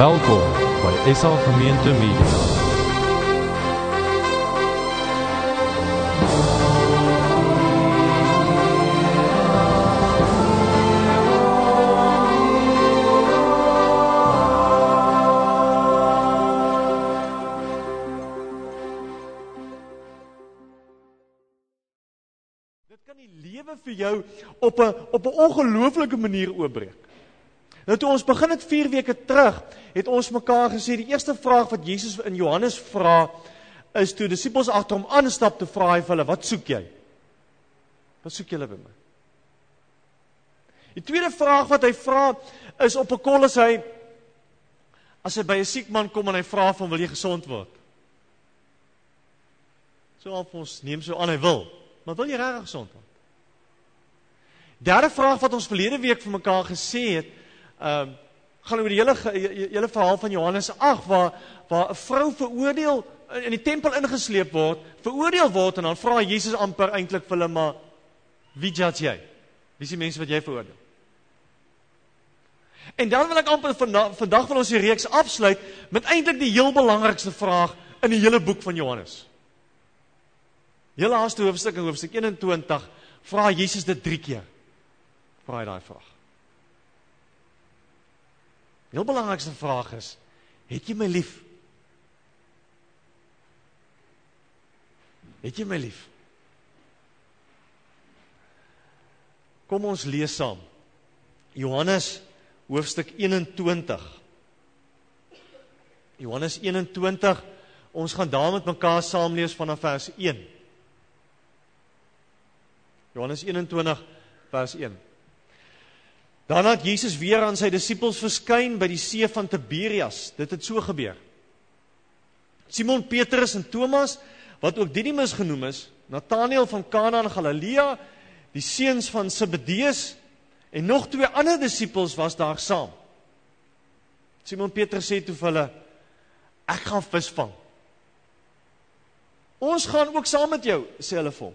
Welkom by SA Gemeente Media. Dit kan die lewe vir jou op 'n op 'n ongelooflike manier oopbreek. Nou toe ons begin het 4 weke terug, het ons mekaar gesê die eerste vraag wat Jesus in Johannes vra is toe disippels agter hom aanstap te vra hy vir hulle, "Wat soek jy?" Wat soek julle by my? Die tweede vraag wat hy vra is op 'n kol as hy as hy by 'n siek man kom en hy vra van, "Wil jy gesond word?" So al ons neem so aan hy wil. Maar wil jy regtig gesond word? Derde vraag wat ons verlede week vir mekaar gesê het, ehm um, gaan oor die hele hele verhaal van Johannes 8 waar waar 'n vrou veroordeel in die tempel ingesleep word, veroordeel word en dan vra Jesus amper eintlik vir hulle maar wie judge jy? Wie is die mense wat jy veroordeel? En dan wil ek amper vandag vandag wil ons die reeks afsluit met eintlik die heel belangrikste vraag in die hele boek van Johannes. Heel laaste hoofstuk in hoofstuk 21 vra Jesus dit 3 keer. Vra hy daai vraag. Heel belangrikste vraag is: Het jy my lief? Het jy my lief? Kom ons lees saam. Johannes hoofstuk 21. Johannes 21. Ons gaan daar met mekaar saam lees vanaf vers 1. Johannes 21 vers 1. Dan het Jesus weer aan sy disippels verskyn by die see van Tiberias. Dit het so gebeur. Simon Petrus en Thomas, wat ook Didimus genoem is, Nataneel van Kana in Galilea, die seuns van Zebedeus en nog twee ander disippels was daar saam. Simon Petrus sê toe vir hulle: "Ek gaan visvang." "Ons gaan ook saam met jou," sê hulle vir hom.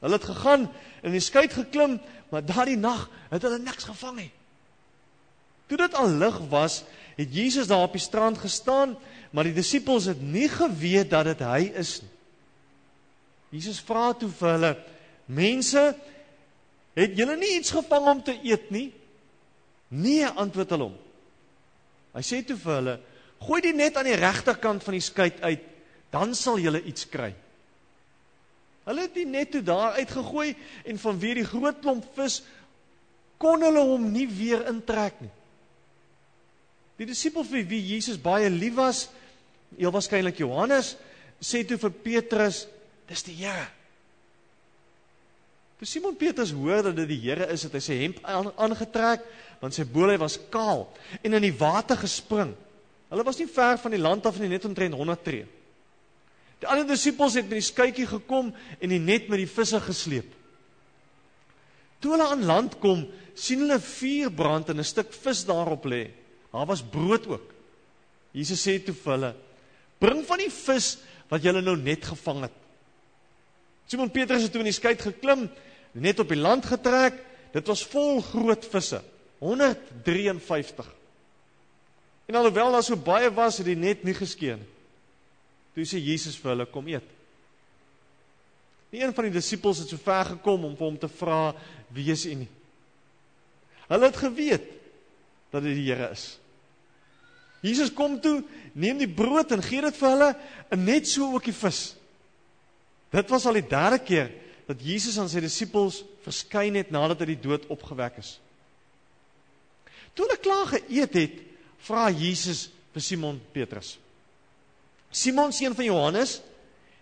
Hulle het gegaan en in die skei geklim, maar daardie nag het hulle niks gevang nie. Toe dit al lig was, het Jesus daar op die strand gestaan, maar die disippels het nie geweet dat dit hy is nie. Jesus vra toe vir hulle: "Mense, het julle nie iets gevang om te eet nie?" "Nee," antwoord hulle hom. Hy sê toe vir hulle: "Gooi die net aan die regterkant van die skei uit, dan sal julle iets kry." Hulle het die net toe daar uitgegooi en vanweer die groot klomp vis kon hulle hom nie weer intrek nie. Die disipel vir wie Jesus baie lief was, heel waarskynlik Johannes, sê toe vir Petrus, dis die Here. Toe Simon Petrus hoor dat dit die Here is, het hy sy hemp aan, aangetrek, want sy boelhy was kaal en in die water gespring. Hulle was nie ver van die land af nie, net omtrent 100 tree. Die ander disippels het met die skuitjie gekom en die net met die visse gesleep. Toe hulle aan land kom, sien hulle vuur brand en 'n stuk vis daarop lê. Daar was brood ook. Jesus sê toe vir hulle: "Bring van die vis wat julle nou net gevang het." Simon Petrus het toe in die skei geklim, net op die land getrek. Dit was vol groot visse, 153. En alhoewel daar so baie was, het die net nie geskeen nie. Toe sê Jesus vir hulle: "Kom eet." Nie een van die disippels het so ver gekom om vir hom te vra: "Wie is u nie?" Hulle het geweet dat dit die Here is. Jesus kom toe, neem die brood en gee dit vir hulle en net so ook die vis. Dit was al die derde keer dat Jesus aan sy disippels verskyn het nadat hy die dood opgewek is. Toe hulle klaar geëet het, vra Jesus vir Simon Petrus: Simon seun van Johannes,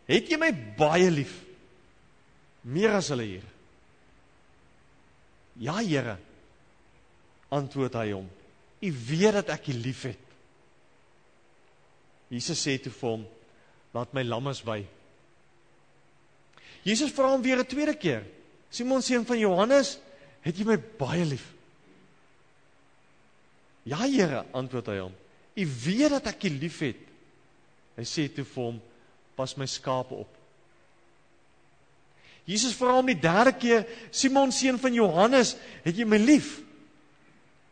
het jy my baie lief? Meer as hulle hier. Ja, Here, antwoord hy hom. U weet dat ek u liefhet. Jesus sê toe vir hom: Laat my lammes wy. Jesus vra hom weer 'n tweede keer: Simon seun van Johannes, het jy my baie lief? Ja, Here, antwoord hy hom. U weet dat ek u liefhet. Hy sê toe vir hom: Pas my skape op. Jesus vra hom die derde keer: Simon seun van Johannes, het jy my lief?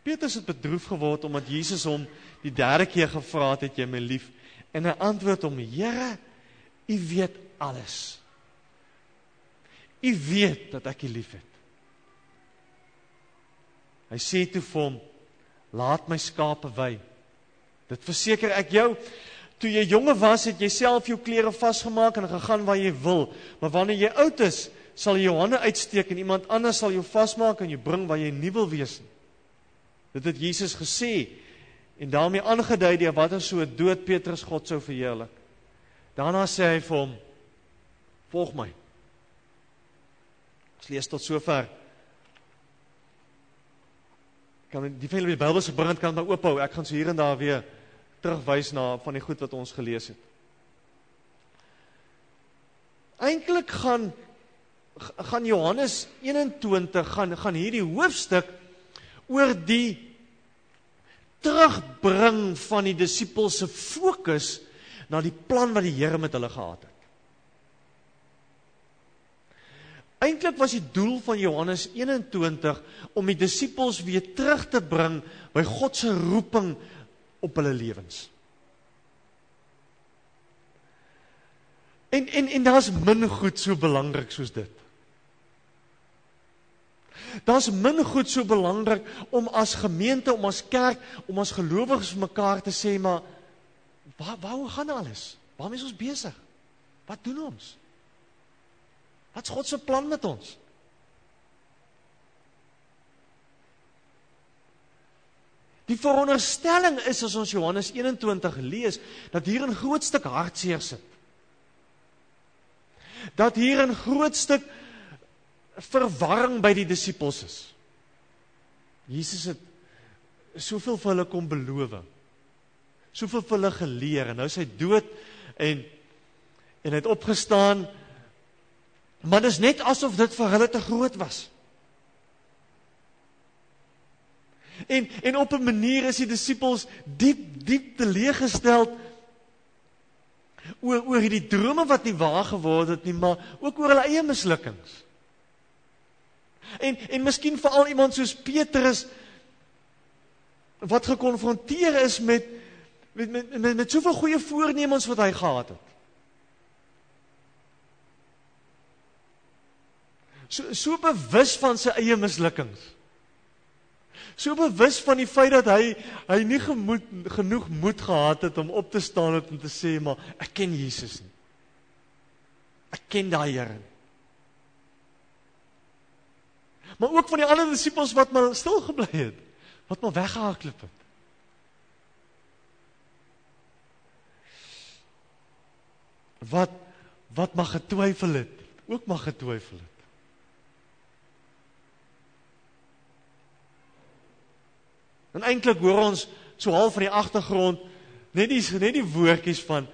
Petrus het bedroef geword omdat Jesus hom die derde keer gevra het, "Het jy my lief?" En hy antwoord hom, "Here, U weet alles. U weet dat ek U liefhet." Hy sê toe vir hom, "Laat my skape wy." Dit verseker ek jou, toe jy jonge was, het jy self jou klere vasgemaak en gegaan waar jy wil, maar wanneer jy oud is, sal jy jou hande uitsteek en iemand anders sal jou vasmaak en jou bring waar jy nie wil wees nie. Dit het Jesus gesê en daarmee aangedui deur watter so dood Petrus God sou verheerlik. Daarna sê hy vir hom: "Volg my." Ons lees tot sover. Kan die van julle die Bybel se brand kan maar oophou. Ek gaan so hier en daar weer terugwys na van die goed wat ons gelees het. Eintlik gaan gaan Johannes 21 gaan gaan hierdie hoofstuk oor die terugbring van die disippels se fokus na die plan wat die Here met hulle gehad het. Eintlik was die doel van Johannes 21 om die disippels weer terug te bring by God se roeping op hulle lewens. En en en daar's min goed so belangrik soos dit. Daar's min goed so belangrik om as gemeente, om as kerk, om as gelowiges vir mekaar te sê maar waar waar gaan alles? Waarmee is ons besig? Wat doen ons? Wat's God se plan met ons? Die veronderstelling is as ons Johannes 21 lees dat hier 'n groot stuk hartseer sit. Dat hier 'n groot stuk verwarring by die disippels is. Jesus het soveel vir hulle kom beloof. Soveel vir hulle geleer en nou is hy dood en en hy het opgestaan. Maar dit is net asof dit vir hulle te groot was. En en op 'n manier is die disippels diep diep teleeggestel oor oor hierdie drome wat nie waar geword het nie, maar ook oor hulle eie mislukkings. En en miskien veral iemand soos Petrus wat gekonfronteer is met met met met, met soveel goeie voornemens wat hy gehad het. So so bewus van sy eie mislukkings. So bewus van die feit dat hy hy nie gemoed genoeg moed gehad het om op te staan en te sê maar ek ken Jesus nie. Ek ken daai Here. maar ook van die ander disippels wat maar stil gebly het, wat maar weggehardloop het. Wat wat mag getwyfel het, ook mag getwyfel het. En eintlik hoor ons so half van die agtergrond net die net die woordjies van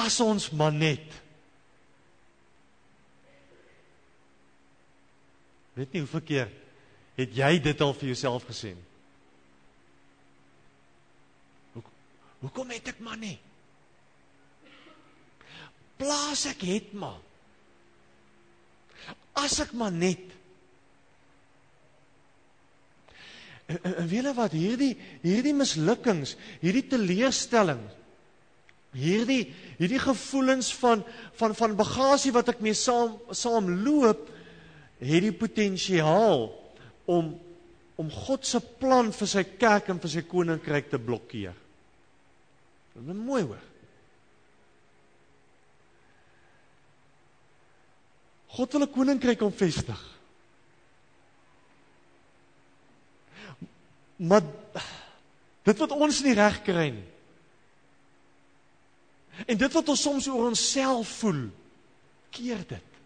as ons maar net Weet nie hoeveel keer het jy dit al vir jouself gesê nie? Hoe hoekom het ek maar nie? Plaas ek het maar. As ek maar net. En, en, en weet jy wat hierdie hierdie mislukkings, hierdie teleurstellings hierdie hierdie gevoelens van van van bagasie wat ek mee saam saam loop het die potensiaal om om God se plan vir sy kerk en vir sy koninkryk te blokkeer. Dit is mooi hoor. God wil 'n koninkryk omvestig. Maar dit wat ons nie reg kry nie. En dit wat ons soms oor onsself voel, keer dit.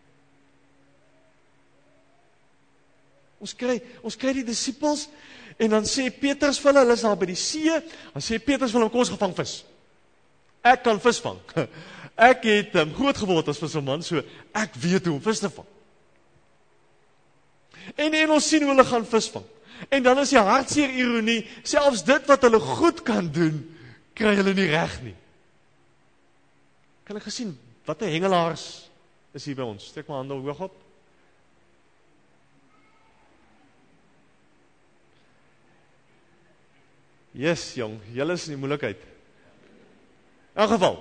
Ons kry ons kry die disippels en dan sê Petrus vir hulle, hulle is daar by die see, dan sê Petrus vir hulle kom ons gevang vis. Ek kan vis vang. Ek het um, groot geword as visserman, so ek weet hoe om vis te vang. En en ons sien hoe hulle gaan vis vang. En dan is die hartseer ironie, selfs dit wat hulle goed kan doen, kry hulle nie reg nie. Kan ek gesien watter hengelaars is hier by ons? Steek my hande hoog op. Yes, jong, julle is in die moeilikheid. In geval.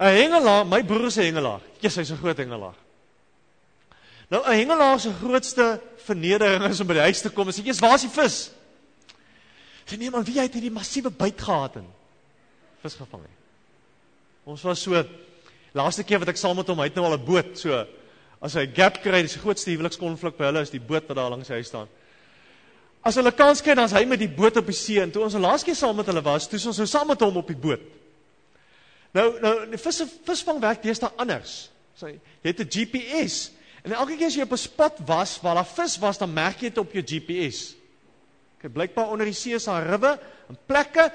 'n Hengelaar, my broer se hengelaar. Jesus, hy's 'n groot hengelaar. Nou 'n hengelaar se grootste vernedering is om by die huis te kom en sê, "Jesus, waar is die vis?" Sy nee man, wie het hierdie massiewe byt gehad en vis gevang het? Ons was so laaste keer wat ek saam met hom, het nou al 'n boot, so as hy gap kry, dis die grootste huwelikskonflik by hulle is die boot wat daar langs hy staan. As hulle kans kry, dan is hy met die boot op die see en toe ons laaste keer saam met hulle was, toe ons nou saam met hom op die boot. Nou nou die vis visvang werk deesdae anders. So jy het 'n GPS En elke keer as jy op 'n spot was waar daar vis was, dan merk jy dit op jou GPS. Kyk, blykbaar onder die see is daar riwe en plekke.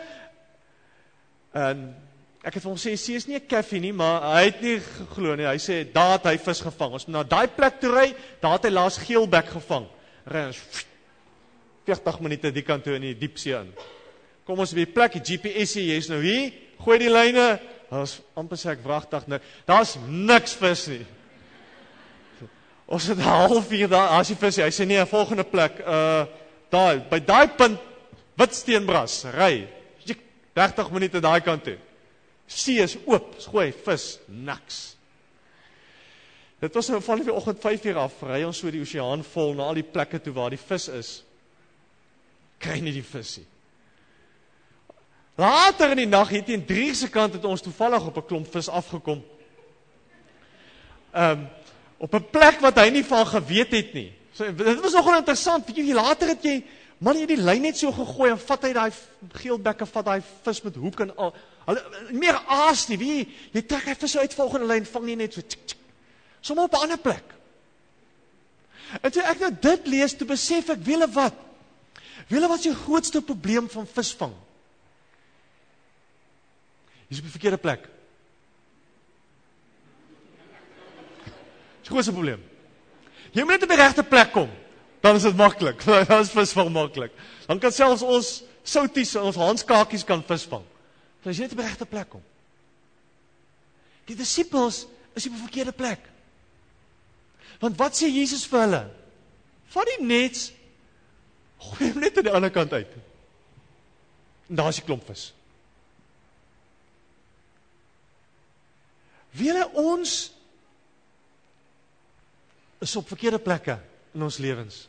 En ek het hom sê see is nie 'n koffie nie, maar hy het nie geglo nie. Hy sê daar het hy vis gevang. Ons moet na daai plek toe ry, daar het hy laas geelbek gevang. Ry ons 40 minute die kant toe in die diep see in. Kom ons by die plek, die GPS sê jy's nou hier. Gooi die lyne. Daar's amper sê ek wragtig nou. Daar's niks vis nie. Ons het 'n halfuur daar, as jy vis, hy sê nee, 'n volgende plek, uh daai by daai punt Witsteenbras, ry. Jy 30 minute daai kant toe. See is oop, gooi vis, niks. Dit was nou van die oggend 5uur af, ry ons so die oseaan vol na al die plekke toe waar die vis is. Kry nie die vis nie. Later in die nag, hier teen 3 se kant het ons toevallig op 'n klomp vis afgekom. Ehm um, op 'n plek wat hy nie van geweet het nie. So dit was nogal interessant. Weet jy, later het jy man jy die lyn net so gegooi en vat hy daai geelbekke vat daai vis met hoek en al. Hulle meer aas nie. Wie jy trek hy vis uit volgende lyn vang nie net so tik tik. Sommige op 'n ander plek. En toe ek nou dit lees, toe besef ek wiele wat. Wiele wat is die grootste probleem van visvang? Jy's op die verkeerde plek. Grootste probleem. Jy moet net op die regte plek kom. Dan is dit maklik. Dan is visvang maklik. Dan kan selfs ons souties en ons handskakies kan visvang. As jy net op die regte plek kom. Die disippels is op die verkeerde plek. Want wat sê Jesus vir hulle? Vat die nets gooi hom net aan die ander kant uit. En daar is die klomp vis. Wiele ons is op verkeerde plekke in ons lewens.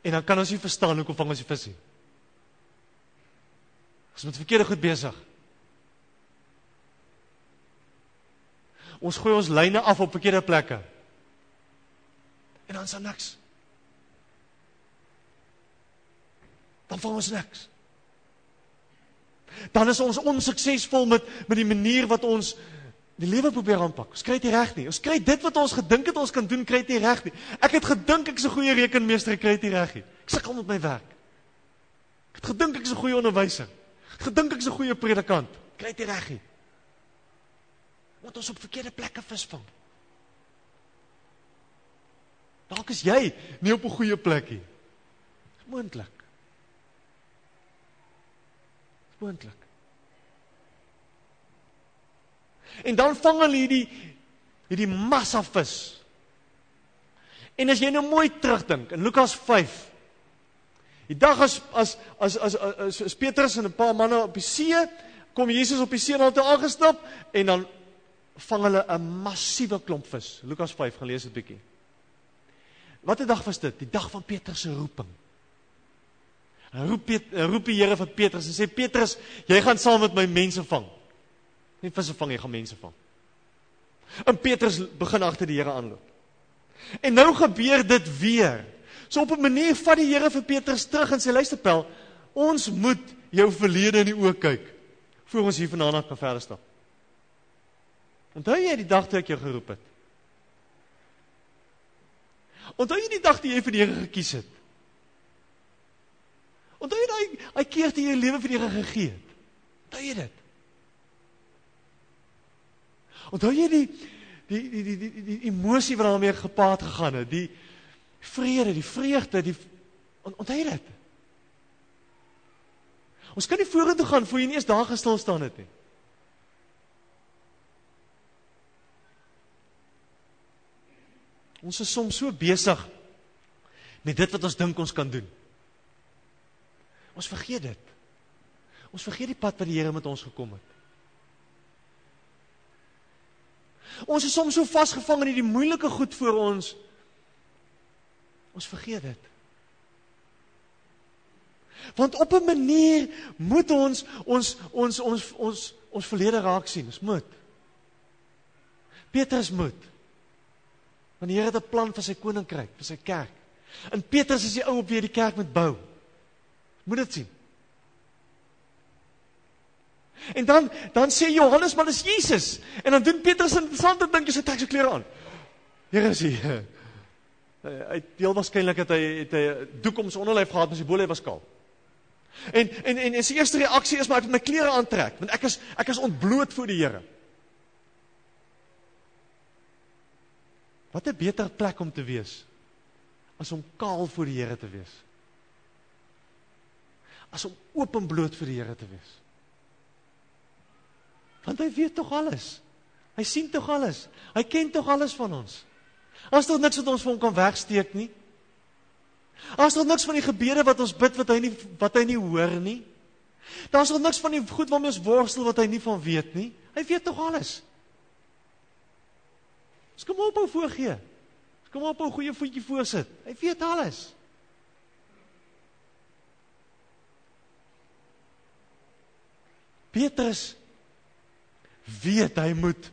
En dan kan ons nie verstaan hoekom vang ons die vis nie. Ons moet verkeerde goed besig. Ons gooi ons lyne af op verkeerde plekke. En dan is daar niks. Dan vang ons niks. Dan is ons onsuksesvol met met die manier wat ons die lewe probeer aanpak. Ons kry dit reg nie. Ons kry dit wat ons gedink het ons kan doen, kry dit nie reg nie. Ek het gedink ek's 'n goeie rekenmeester, ek kry dit nie reg nie. Ek sukkel met my werk. Ek het gedink ek's 'n goeie onderwyser. Ek gedink ek's 'n goeie predikant. Kry dit reg nie. Want ons op verkeerde plekke visvang. Dalk is jy nie op 'n goeie plek nie. Moontlik. Moontlik. En dan vang hulle hierdie hierdie massa vis. En as jy nou mooi terugdink in Lukas 5. Die dag as as as as as, as Petrus en 'n paar manne op die see kom Jesus op die see na toe aangestap en dan vang hulle 'n massiewe klomp vis. Lukas 5 gelees het bietjie. Watter dag was dit? Die dag van Petrus se roeping. En roep Pet, roep die Here vir Petrus en sê Petrus, jy gaan saam met my mense vang. Nie visse vang, jy gaan mense vang. En Petrus begin agter die Here aanloop. En nou gebeur dit weer. So op 'n manier vat die Here vir Petrus terug en sê luister Pel, ons moet jou verlede in die oë kyk voor ons hier vanaand kan verder stap. Onthou jy die dag toe ek jou geroep het? Onthou jy die dag toe jy vir die Here gekies het? Onthou jy daai hy keer toe jy jou lewe vir die Here gegee het? Onthou jy dit? Onthou jy die die die die die, die, emosie wat daarmee gepaard gegaan het, die vrede, die vreugde, die onthou jy dit? Ons kan nie vorentoe gaan voor jy nie eens daar gestil staan het nie. Ons is soms so besig met dit wat ons dink ons kan doen. Ons vergeet dit. Ons vergeet die pad wat die Here met ons gekom het. Ons is soms so vasgevang in hierdie moeilike goed voor ons. Ons vergeet dit. Want op 'n manier moet ons ons ons ons ons ons verlede raak sien. Ons moet. Petrus moet. Want die Here het 'n plan vir sy koninkryk, vir sy kerk. En Petrus is die ou op wie hy die kerk moet bou. Moet dit sien. En dan dan sê Johannes maar dis Jesus. En dan doen Petrus interessante ding, hy trek sy klere aan. Here is hier. Hy deel waarskynlik het hy het hy doek om sy onderlyf gehad, maar sy bolyf was kaal. En en en, en sy eerste reaksie is maar ek moet my klere aantrek want ek is ek is ontbloot voor die Here. Wat 'n beter plek om te wees as om kaal voor die Here te wees. As om openbloot vir die Here te wees. Want hy weet tog alles. Hy sien tog alles. Hy ken tog alles van ons. As daar niks wat ons vir hom kan wegsteek nie. As daar niks van die gebede wat ons bid wat hy nie wat hy nie hoor nie. Daar's nog niks van die goed waarmee ons worstel wat hy nie van weet nie. Hy weet tog alles. Ons kom op hom voorgee. Ons kom op hom 'n goeie voetjie voorsit. Hy weet alles. Petrus weet hy moet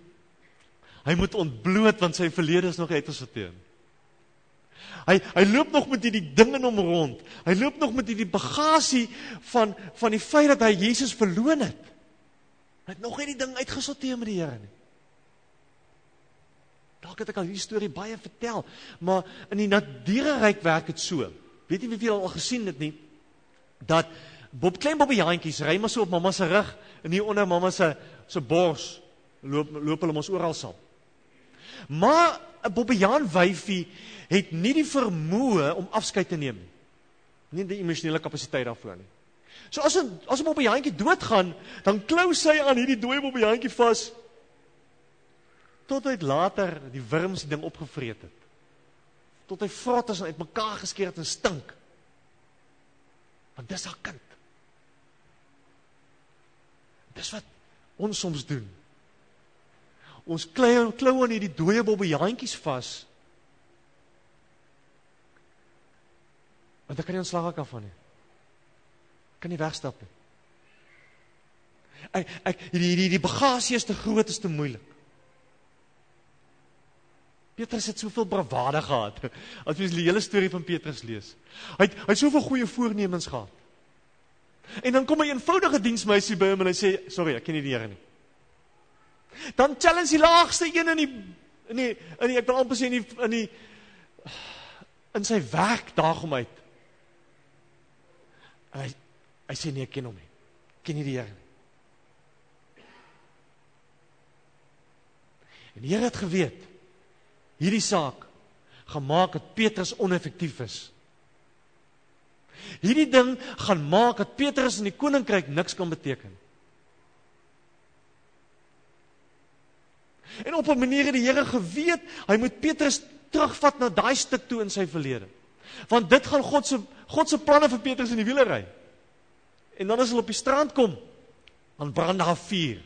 hy moet ontbloot want sy verlede is nog uitgesorteer. Hy hy loop nog met hierdie ding in hom rond. Hy loop nog met hierdie bagasie van van die feit dat hy Jesus verloon het. Hy het nog nie die ding uitgesorteer met die Here nie. Dalk het ek al hierdie storie baie vertel, maar in die diereryk werk dit so. Weet jy wie al gesien het nie dat Bob klein Bobbie jantjies ry maar so op mamma se rug en hier onder mamma se se bors loop loop hulle mos oral saam. Maar 'n Bobbejaan wyfie het nie die vermoë om afskeid te neem nie. Nie die emosionele kapasiteit daarvoor nie. So as 'n as 'n Bobbejaantjie doodgaan, dan klou sy aan hierdie dooie Bobbejaantjie vas tot hy later die wurms ding opgevreet het. Tot hy vrot is en uitmekaar geskeur het en stink. Want dis haar kind. Dis wat ons soms doen. Ons klou klou aan hierdie dooie bobbejaantjies vas. Want ek kan nie ontslaa raak van nie. Kan nie wegstap nie. Ek ek hierdie hierdie die bagasie is te groot, is te moeilik. Petrus het soveel bravade gehad. As jy die hele storie van Petrus lees. Hy het hy het soveel goeie voornemens gehad. En dan kom 'n eenvoudige diensmeisie by hom en hy sê, "Sorry, ek ken nie die Here nie." Dan challenge die laagste een in die in die in die ek wil amper sê in die in die in sy werk daag hom uit. En hy hy sê nee, ek ken hom nie. Ken nie die Here nie. En die Here het geweet hierdie saak gemaak dat Petrus oneffektief is. Hierdie ding gaan maak dat Petrus in die koninkryk niks kan beteken. En op 'n manier het die Here geweet, hy moet Petrus terugvat na daai stuk toe in sy verlede. Want dit gaan God se God se planne vir Petrus in die wiele ry. En dan as hulle op die strand kom, dan brand daar vuur.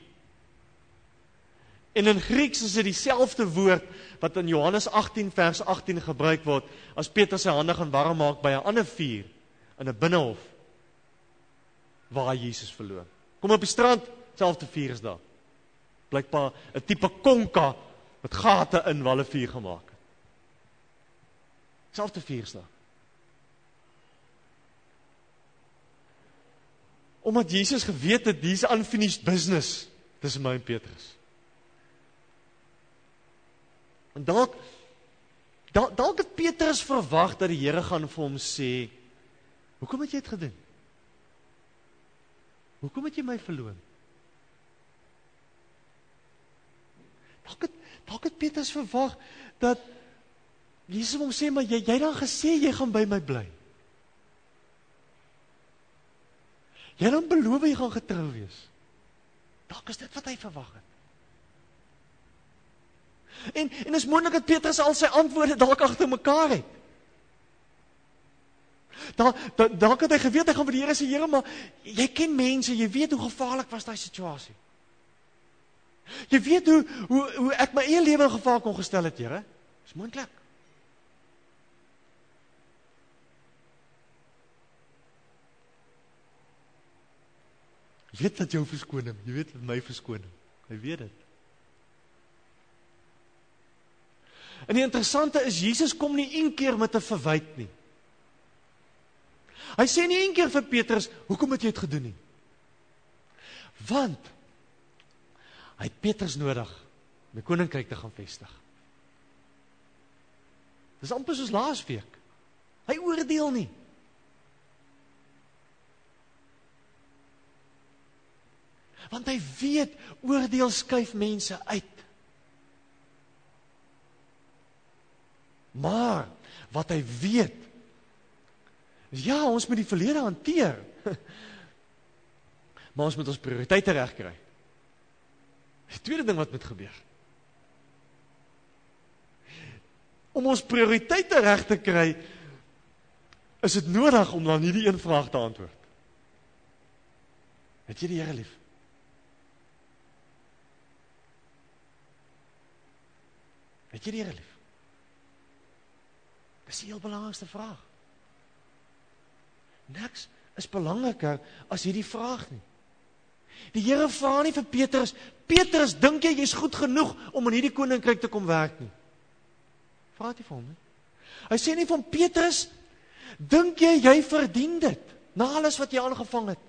En in Grieks is dit dieselfde woord wat in Johannes 18 vers 18 gebruik word as Petrus sy hande gaan warm maak by 'n ander vuur in 'n binnehof waar Jesus verloor. Kom op die strand, selfde vuur is daar blykbaar 'n tipe konka met gate in walle vuur gemaak het. Selfde vuurslag. Omdat Jesus geweet het dis unfinished business tussen my en Petrus. En dalk dalk het Petrus verwag dat die Here gaan vir hom sê, "Hoekom het jy dit gedoen? Hoekom het jy my verloon?" Dalk het dalk het Petrus verwag dat Jesus hom sê maar jy jy dan gesê jy gaan by my bly. Jy dan beloof jy gaan getrou wees. Dalk is dit wat hy verwag het. En en is moontlik dat Petrus al sy antwoorde dalk agter mekaar het. Daar da, dalk het hy geweet hy gaan vir die Here sê, Here, maar jy ken mense, jy weet hoe gevaarlik was daai situasie. Jy weet hoe hoe hoe ek my eie lewe in gevaar kon gestel het, Here. Dis moontlik. Jy weet dat jou verskoning, jy weet dat my verskoning. Hy weet dit. En die interessante is Jesus kom nie een keer met 'n verwyte nie. Hy sê nie een keer vir Petrus, "Hoekom het jy dit gedoen nie?" Want hy het Petrus nodig om die koninkryk te gaan vestig. Dis amper soos laasweek. Hy oordeel nie. Want hy weet oordeel skuif mense uit. Maar wat hy weet is ja, ons moet die verlede hanteer. Maar ons moet ons prioriteite regkry. Die tweede ding wat moet gebeur. Om ons prioriteite reg te kry, is dit nodig om dan hierdie een vraag te antwoord. Het jy die Here lief? Het jy die Here lief? Dis die heel belangrikste vraag. Niks is belangriker as hierdie vraag nie. Die Here vra nie vir Petrus, Petrus, dink jy jy's goed genoeg om in hierdie koninkryk te kom werk nie? Vra dit vir hom nie. Hy sê nie van Petrus, dink jy jy verdien dit na alles wat jy aangevang het?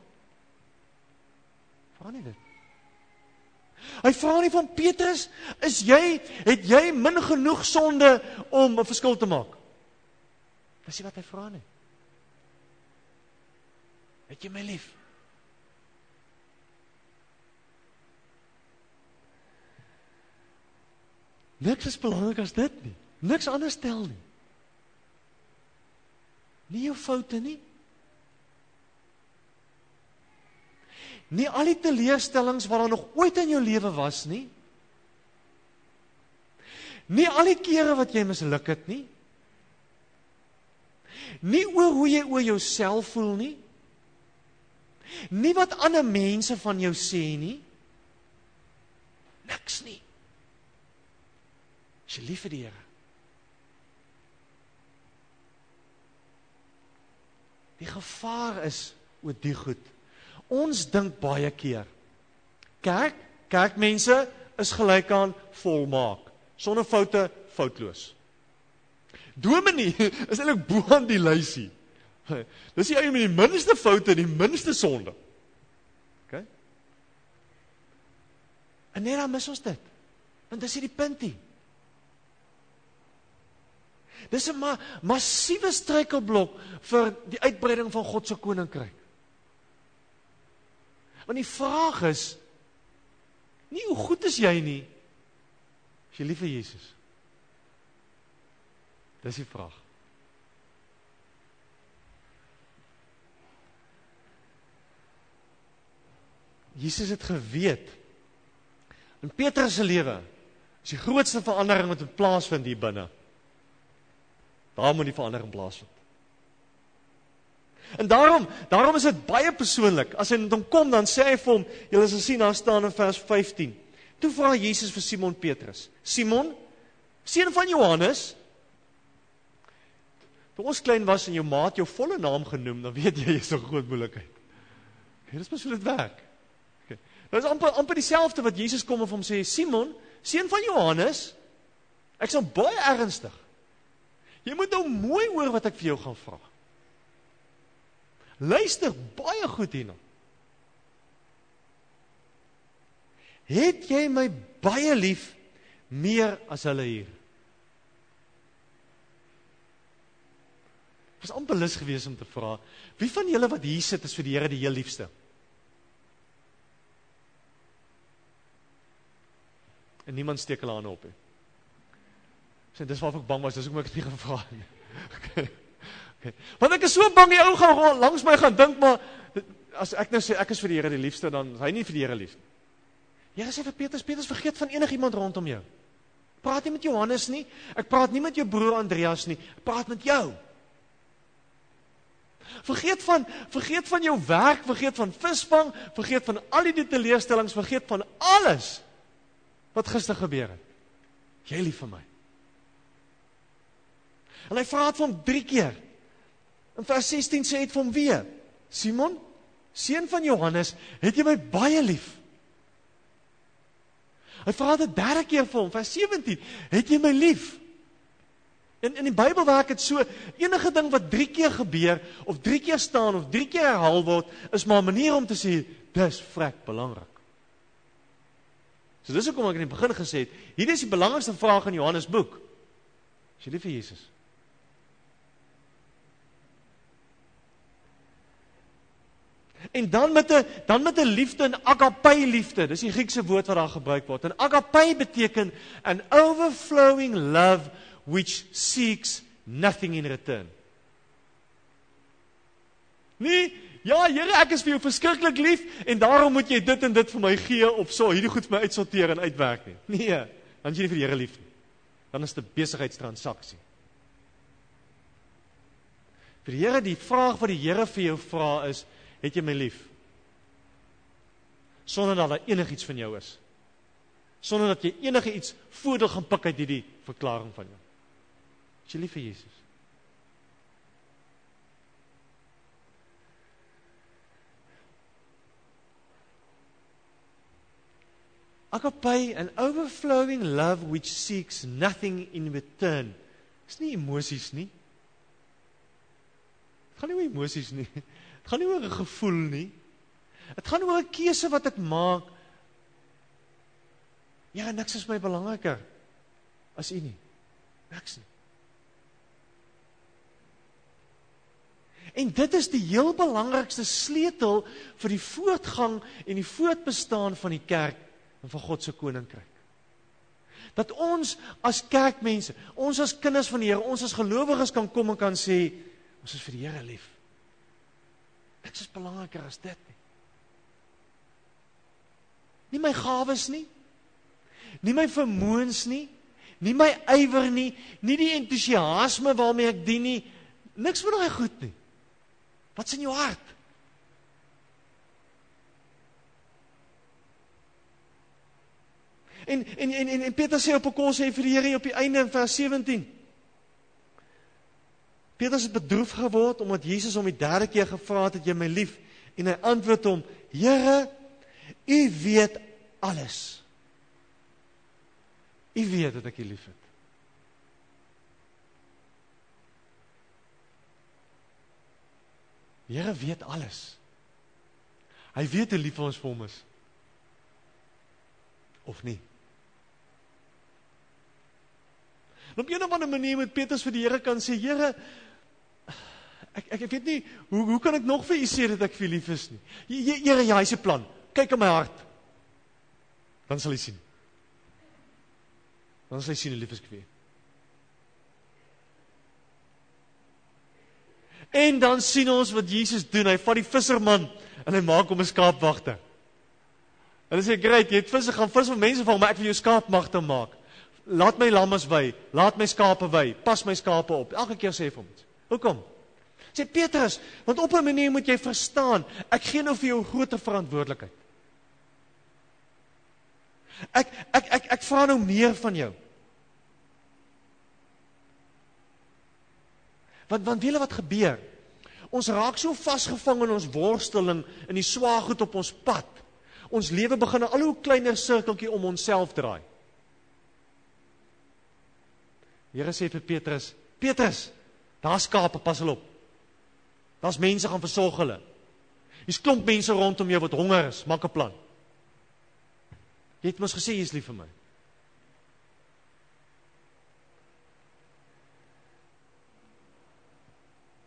Vra nie dit. Hy vra nie van Petrus, is jy het jy min genoeg sonde om 'n verskil te maak? Dis nie wat hy vra nie. Het jy my lief? Niks is belangrik as dit nie. Niks anders tel nie. Nie jou foute nie. Nie al die teleurstellings wat daar nog ooit in jou lewe was nie. Nie al die kere wat jy misluk het nie. Nie oor hoe jy oor jouself voel nie. Nie wat ander mense van jou sê nie. Niks nie. As jy lief vir die Here. Die gevaar is oor die goed. Ons dink baie keer kerk, kerkmense is gelyk aan volmaak, sonder foute, foutloos. Dominee is eintlik bo aan die lysie. Dis die ou met die minste foute die minste sonde. OK? En net dan mis ons dit. Want dis hierdie puntie. Dis 'n ma massiewe struikelblok vir die uitbreiding van God se koninkryk. Want die vraag is nie hoe goed is jy nie as jy lief vir Jesus. Dis die vraag. Jesus het geweet in Petrus se lewe is die grootste verandering wat moet plaasvind hier binne. Daar moet die verandering plaasvind. En daarom, daarom is dit baie persoonlik. As hy met hom kom, dan sê hy vir hom, julle sal sien daar staan in vers 15. Toe vra Jesus vir Simon Petrus: "Simon, seun van Johannes, toe ons klein was en jou maat jou volle naam genoem, dan weet jy jy's 'n groot moeilikheid." Okay, dis mos hoe dit werk. Dit is amper amper dieselfde wat Jesus kom en hom sê: "Simon, seun van Johannes, ek's nou baie ernstig. Jy moet nou mooi hoor wat ek vir jou gaan vra." Luister baie goed hierna. Het jy my baie lief meer as hulle hier? Was amper lus geweest om te vra, wie van julle wat hier sit is vir die Here die heel liefste? En niemand steek hulle hande op nie. Sê dis waarvoor ek bang was, dis hoekom ek dit nie gevra het nie. Okay. Okay. Want ek is so bang die ou gaan langs my gaan dink maar as ek nou sê ek is vir die Here die liefste dan hy nie vir die Here lief nie. Here sê vir Petrus, Petrus vergeet van enigiemand rondom jou. Praat nie met Johannes nie. Ek praat nie met jou broer Andreas nie. Ek praat met jou. Vergeet van vergeet van jou werk, vergeet van visvang, vergeet van al die teleurstellings, vergeet van alles wat gister gebeur het. Jy lief vir my. En hy vra dit vir hom 3 keer. In vers 16 sê hy dit vir hom weer. Simon, seun van Johannes, het jy my baie lief? Hy vra dit 'n derde keer vir hom, vers 17, het jy my lief? In in die Bybel werk dit so, enige ding wat 3 keer gebeur of 3 keer staan of 3 keer herhaal word, is maar 'n manier om te sê dis vrek belangrik. So dis hoekom ek in die begin gesê het, hierdie is die belangrikste vraag in Johannes boek. Is jy lief vir Jesus? En dan met 'n dan met 'n liefde en agape liefde. Dis die Griekse woord wat daar gebruik word. En agape beteken an overflowing love which seeks nothing in return. Nee, ja Here, ek is vir jou verskriklik lief en daarom moet jy dit en dit vir my gee of so hierdie goed vir my uitsorteer en uitwerk nie. Nee, dan is jy nie vir die Here lief nie. Dan is dit 'n besigheidstransaksie. Vir die Here die vraag wat die Here vir jou vra is, het jy my lief? Sonder dat daar enigiets van jou is. Sonder dat jy enige iets voordeel gaan pik uit hierdie verklaring van jou. Is jy lief vir Jesus? Agape, an overflowing love which seeks nothing in return. Dis nie emosies nie. Dit gaan nie oor emosies nie. Dit gaan nie oor 'n gevoel nie. Dit gaan oor 'n keuse wat ek maak. Ja, niks is my belangriker as U nie. Niks nie. En dit is die heel belangrikste sleutel vir die voortgang en die voortbestaan van die kerk en van God se koninkryk. Dat ons as kerkmense, ons as kinders van die Here, ons as gelowiges kan kom en kan sê ons is vir die Here lief. Niks is belangriker as dit nie. Nie my gawes nie. Nie my vermoëns nie. Nie my ywer nie, nie die entoesiasme waarmee ek dien nie. Niks van daai goed nie. Wat's in jou hart? En en en en, en Petrus sê op 'n kos sê vir die Here op die einde in vers 17. Petrus het bedroef geword omdat Jesus hom die derde keer gevra het, "Het jy my lief?" En hy antwoord hom, "Here, U weet alles. U weet dat ek U liefhet." Here weet alles. Hy weet hoe lief ons vir hom is. Of nie? Op 'n of ander manier moet Petrus vir die Here kan sê, Here, Ek ek weet nie hoe hoe kan ek nog vir u sê dat ek vir lief is nie. Here, ja, hy's 'n plan. Kyk in my hart. Dan sal jy sien. Dan sal jy sien hoe lief ek vir u. En dan sien ons wat Jesus doen. Hy vat die visserman en hy maak hom 'n skaapwagter. Hulle sê, "Great, jy het visse gaan vis vir mense vang, maar ek wil jou skaapwagter maak. Laat my lammes wy, laat my skape wy, pas my skape op." Elke keer sê hy vir hom. Hoekom? Sê Petrus, want op 'n manier moet jy verstaan, ek gee nou vir jou groter verantwoordelikheid. Ek ek ek ek vra nou meer van jou. Want want wiele wat gebeur? Ons raak so vasgevang in ons worsteling in die swaar goed op ons pad. Ons lewe begin 'n al hoe kleiner sirkeltjie om onsself draai. Here sê vir Petrus, Petrus, daar's skape, pas hulle op. Daar's mense gaan versorg hulle. Hier's klomp mense rondom jou wat honger is. Maak 'n plan. Jy het mos gesê jy's lief vir my.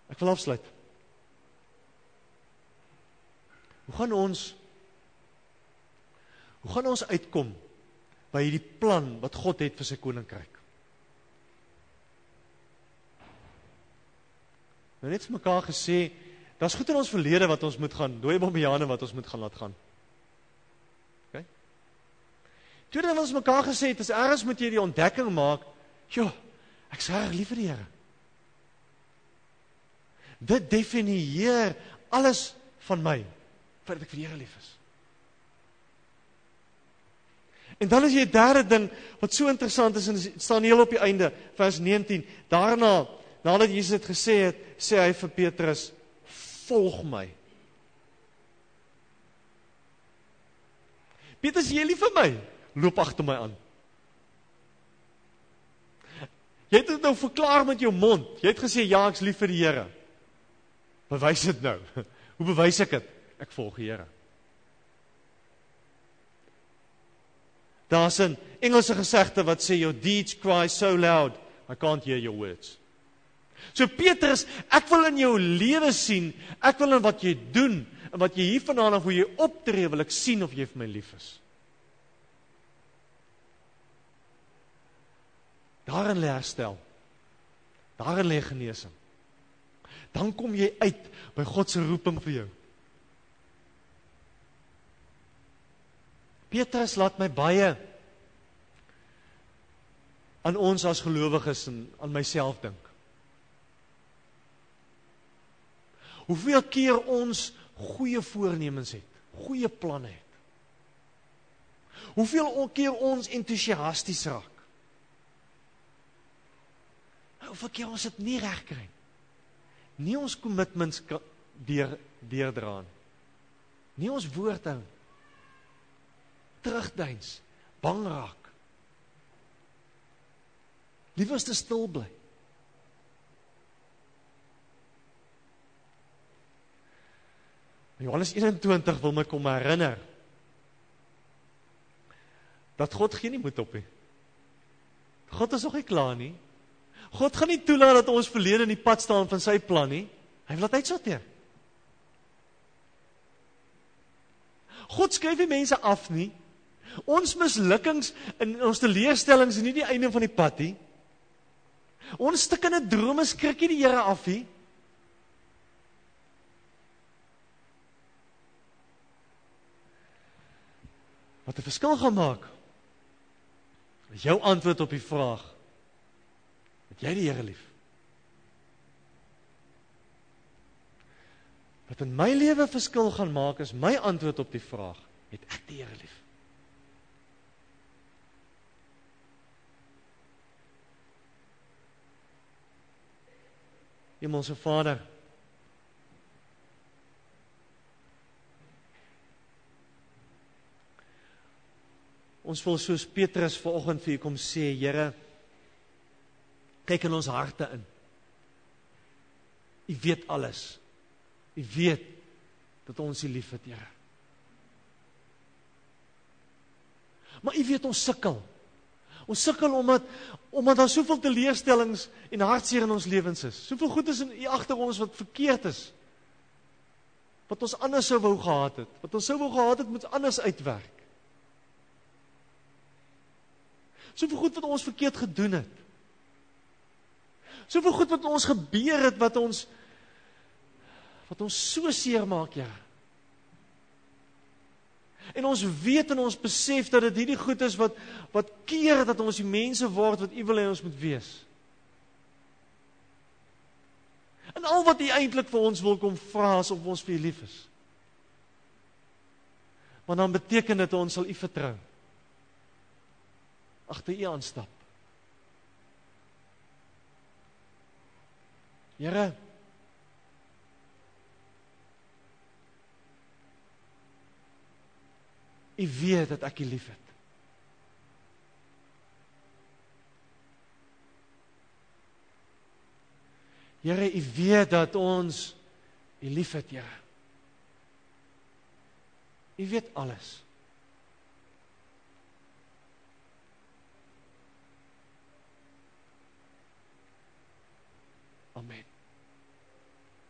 Ek wil afsluit. Hoe gaan ons Hoe gaan ons uitkom by hierdie plan wat God het vir sy koninkryk? Nou net vir mekaar gesê, daar's goed in ons verlede wat ons moet gaan dooi bombeane wat ons moet gaan laat gaan. OK? Tweede wat ons mekaar gesê het, is eers moet jy die ontdekking maak, "Jo, ek is reg lief vir die Here." Dit definieer alles van my wat ek vir die Here lief is. En dan is jy derde ding wat so interessant is en staan heel op die einde vers 19. Daarna nadat Jesus dit gesê het, sê hy vir Petrus: "Volg my." Petrus, jy lief vir my, loop agter my aan. Jy het dit nou verklaar met jou mond. Jy het gesê ja, ek's lief vir die Here. Bewys dit nou. Hoe bewys ek dit? Ek volg die Here. Daar's 'n Engelse gesegde wat sê your deeds cry so loud, I can't hear your words. So Petrus, ek wil in jou lewe sien, ek wil in wat jy doen en wat jy hiervandaan af hoe jy optree, wil ek sien of jy vir my lief is. Daarin lê herstel. Daarin lê genesing. Dan kom jy uit by God se roeping vir jou. Petrus laat my baie aan ons as gelowiges en aan myself dink. Hoeveel keer ons goeie voornemens het, goeie planne het. Hoeveel keer ons entoesiasties raak. Hoeveel keer ons dit nie reg kry nie. Nie ons commitments deur deurdra nie. Nie ons woord hou. Terugduins, bang raak. Liefers te stil bly. Johannes 21 wil my kom herinner dat God geen nie moet op nie. God is nog nie klaar nie. God gaan nie toelaat dat ons verlede in die pad staan van sy plan nie. Hy wil dit uitsorteer. God skryf nie mense af nie. Ons mislukkings en ons teleurstellings is nie die einde van die pad nie. Ons stikkende drome skrik nie die Here af nie. Wat 'n verskil gaan maak. Is jou antwoord op die vraag: Het jy die Here lief? Wat in my lewe verskil gaan maak is my antwoord op die vraag: Het ek die Here lief? Hemelse Vader, Ons wil soos Petrus vanoggend vir u kom sê, Here, kyk in ons harte in. U weet alles. U weet dat ons U liefhet, Here. Maar U weet ons sukkel. Ons sukkel omdat omdat daar soveel teleurstellings en hartseer in ons lewens is. Soveel goed is in U agter ons wat verkeerd is. Wat ons anders sou wou gehad het. Wat ons sou wou gehad het moet anders uitwerk. Soveel goed wat ons verkeerd gedoen het. Soveel goed wat ons gebeur het wat ons wat ons so seer maak, ja. En ons weet en ons besef dat dit hierdie goed is wat wat keer dat ons die mense word wat U wil hê ons moet wees. En al wat U eintlik vir ons wil kom vra is of ons vir U lief is. Want dan beteken dit ons sal U vertrou agter U aanstap. Here U weet dat ek U liefhet. Here, U weet dat ons U liefhet, Here. U weet alles. Amen.